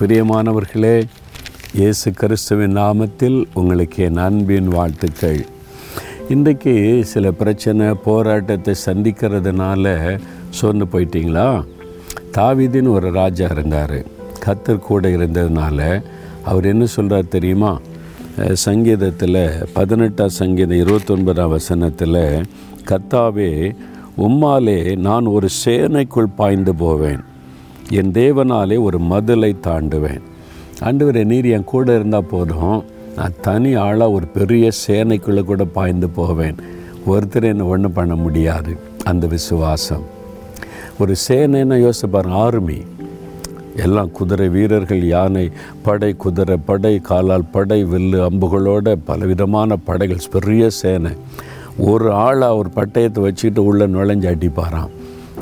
பிரியமானவர்களே இயேசு கிறிஸ்துவின் நாமத்தில் உங்களுக்கு என் அன்பின் வாழ்த்துக்கள். இன்றைக்கு சில பிரச்சனை போராட்டத்தை சந்திக்கிறதுனால சொன்னு போயிட்டீங்களா? தாவிதின் ஒரு ராஜா இருந்தார். கத்தர் கூட இருந்ததுனால அவர் என்ன சொல்கிறார் தெரியுமா? சங்கீதத்தில் பதினெட்டாம் சங்கீதம் இருபத்தொன்பதாம் வசனத்தில் கத்தாவே உம்மாலே நான் ஒரு சேனைக்குள் பாய்ந்து போவேன். என் தேவனாலே ஒரு மதுளை தாண்டுவேன். ஆண்டவரே நீர் என் கூட இருந்தால் போதும். நான் தனி ஆளாக ஒரு பெரிய சேனைக்குள்ளே கூட பாய்ந்து போவேன். ஒருத்தர் என்னை ஒன்றும் பண்ண முடியாது. அந்த விசுவாசம். ஒரு சேனைன்னு யோசிச்சு பாருங்க ஆர்மி. எல்லாம் குதிரை வீரர்கள் யானை படை குதிரை படை காலால் படை வில்லு அம்புகளோட பலவிதமான படைகள் பெரிய சேனை. ஒரு ஆளாக ஒரு பட்டயத்தை வச்சுக்கிட்டு உள்ளே நுழைஞ்சு அடிப்பாராம்.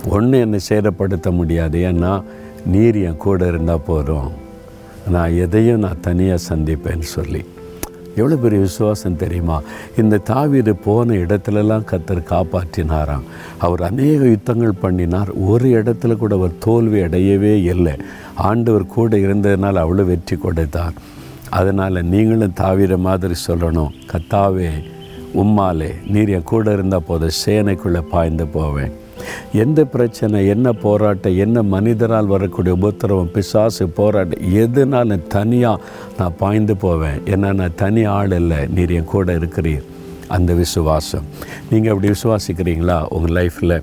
ஒன்று என்னை சேதப்படுத்த முடியாது. ஏன்னா நீர் என் கூட இருந்தால் போதும். நான் எதையும் நான் தனியாக சந்திப்பேன்னு சொல்லி. எவ்வளோ பெரிய விசுவாசம் தெரியுமா? இந்த தாவீது போன இடத்துலலாம் கத்தர் காப்பாற்றினாராம். அவர் அநேக யுத்தங்கள் பண்ணினார். ஒரு இடத்துல கூட அவர் தோல்வி அடையவே இல்லை. ஆண்டவர் கூட இருந்ததுனால் அவ்வளோ வெற்றி கொடுத்தார். அதனால் நீங்களும் தாவீர மாதிரி சொல்லணும். கத்தாவே உம்மாலே நீர் என் கூட இருந்தால் போதும். சேனைக்குள்ளே பாய்ந்து போவேன். எந்த பிரச்சனை என்ன போராட்டம் என்ன மனிதரால் வரக்கூடிய உபத்திரவம் பிசாசு போராட்டம் எதுனாலும் தனியாக நான் பாய்ந்து போவேன். ஏன்னா நான் தனி ஆள் இல்லை நீர் என் கூட இருக்கிறீர். அந்த விசுவாசம். நீங்கள் அப்படி விசுவாசிக்கிறீங்களா? உங்கள் லைஃப்பில்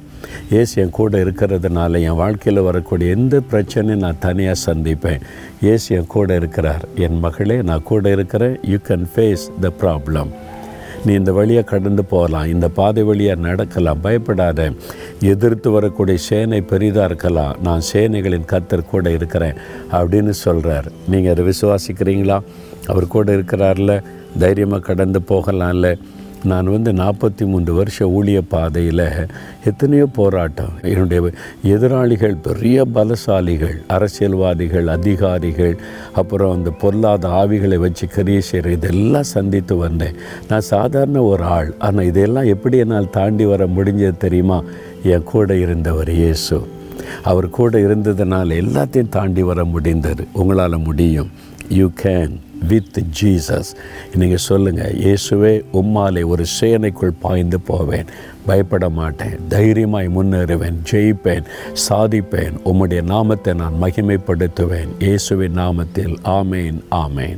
ஏசு என் கூட இருக்கிறதுனால என் வாழ்க்கையில் வரக்கூடிய எந்த பிரச்சனையும் நான் தனியாக சந்திப்பேன். ஏசு என் கூட இருக்கிறார். என் மகளே நான் கூட இருக்கிறேன். You can face the problem நீ இந்த வழியாக கடந்து போகலாம். இந்த பாதை வழியாக நடக்கலாம். பயப்படாத. எதிர்த்து வரக்கூடிய சேனை பெரிதாக இருக்கலாம். நான் சேனைகளின் கத்தர் கூட இருக்கிறேன் அப்படின்னு சொல்கிறார் நீங்கள் அதை விசுவாசிக்கிறீங்களா? அவர் கூட இருக்கிறார்ல? தைரியமாக கடந்து போகலாம்ல? நான் வந்து நாற்பத்தி மூன்று வருஷ ஊழிய பாதையில் எத்தனையோ போராட்டம். என்னுடைய எதிராளிகள் பெரிய பலசாலிகள் அரசியல்வாதிகள் அதிகாரிகள் அப்புறம் அந்த பொருளாத ஆவிகளை வச்சு கரிய செய்கிற இதெல்லாம் சந்தித்து வந்தேன். நான் சாதாரண ஒரு ஆள். ஆனால் இதெல்லாம் எப்படி என்னால் தாண்டி வர முடிஞ்சது தெரியுமா? என் கூட இருந்தவர் இயேசு. அவர் கூட இருந்ததுனால எல்லாத்தையும் தாண்டி வர முடிந்தது. உங்களால் முடியும். யூ கேன் வித் ஜீசஸ் நீங்கள் சொல்லுங்கள் இயேசுவே உம்மாலே ஒரு சேனைக்குள் பாய்ந்து போவேன். பயப்பட மாட்டேன். தைரியமாய் முன்னேறுவேன். ஜெயிப்பேன். சாதிப்பேன். உம்முடைய நாமத்தை நான் மகிமைப்படுத்துவேன். இயேசுவின் நாமத்தில். ஆமேன் ஆமேன்.